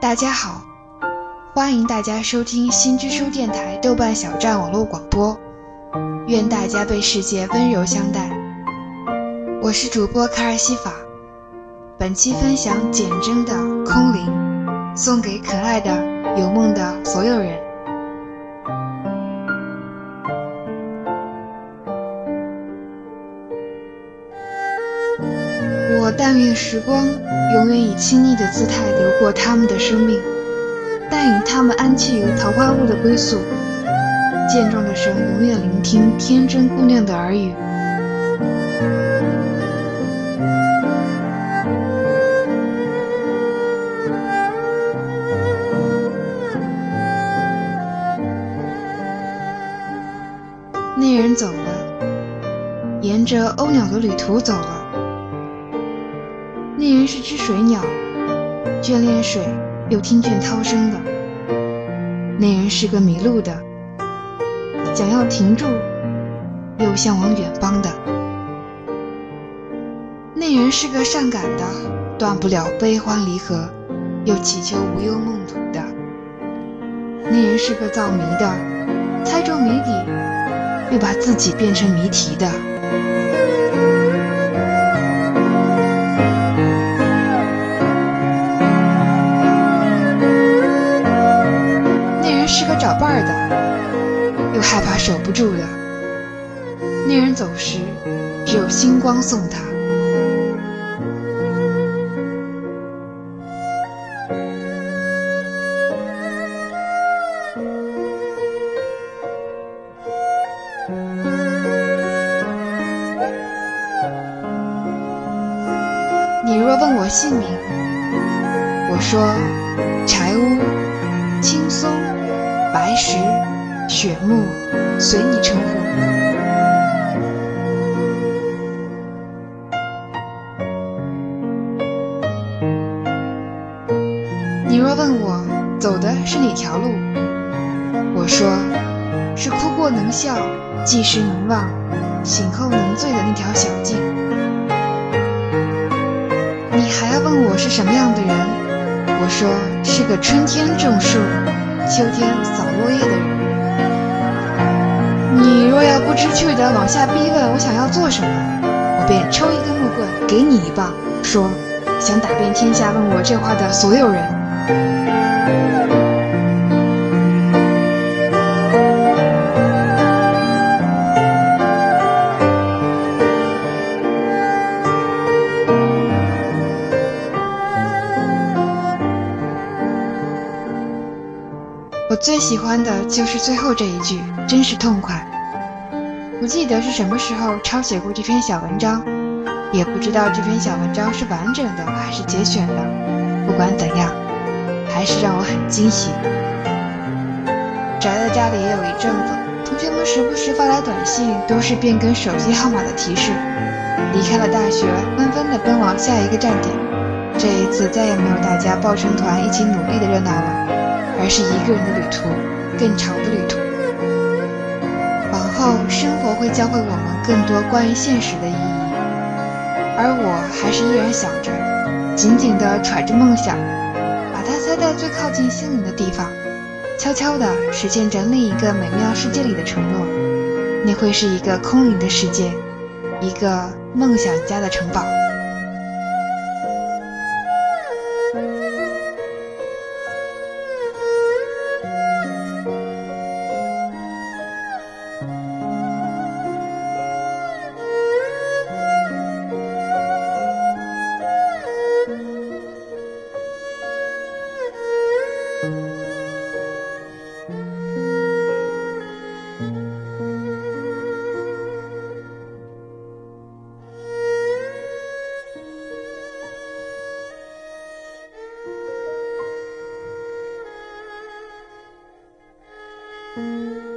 大家好，欢迎大家收听新知书电台豆瓣小站网络广播。愿大家被世界温柔相待。我是主播卡尔西法，本期分享简真的《空灵》，送给可爱的有梦的所有人。但愿时光永远以亲昵的姿态流过他们的生命，带领他们安栖于桃花坞的归宿。健壮的神永远聆听天真姑娘的耳语。那人走了，沿着鸥鸟的旅途走了。那人是只水鸟，眷恋水又听倦涛声的。那人是个迷路的，想要停住又向往远方的。那人是个善感的，断不了悲欢离合，又祈求无忧梦途的。那人是个造谜的，猜中谜底又把自己变成谜题的。守不住的。那人走时，只有星光送他。你若问我姓名，我说柴屋、青松、白石、雪木，随你称呼。你若问我走的是哪条路，我说是哭过能笑，记时能忘，醒后能醉的那条小径。你还要问我是什么样的人？我说是个春天种树，秋天扫落叶的人。你若要不知趣的往下逼问我想要做什么，我便抽一根木棍给你一棒，说想打遍天下问我这话的所有人。我最喜欢的就是最后这一句，真是痛快。不记得是什么时候抄写过这篇小文章，也不知道这篇小文章是完整的还是节选的。不管怎样，还是让我很惊喜。宅在家里也有一阵子，同学们时不时发来短信，都是变更手机号码的提示。离开了大学，纷纷的奔往下一个站点。这一次再也没有大家抱成团一起努力的热闹了。而是一个人的旅途，更长的旅途。往后，生活会教会我们更多关于现实的意义，而我还是依然想着，紧紧地揣着梦想，把它塞在最靠近心灵的地方，悄悄地实现着另一个美妙世界里的承诺。那会是一个空灵的世界，一个梦想家的城堡。Música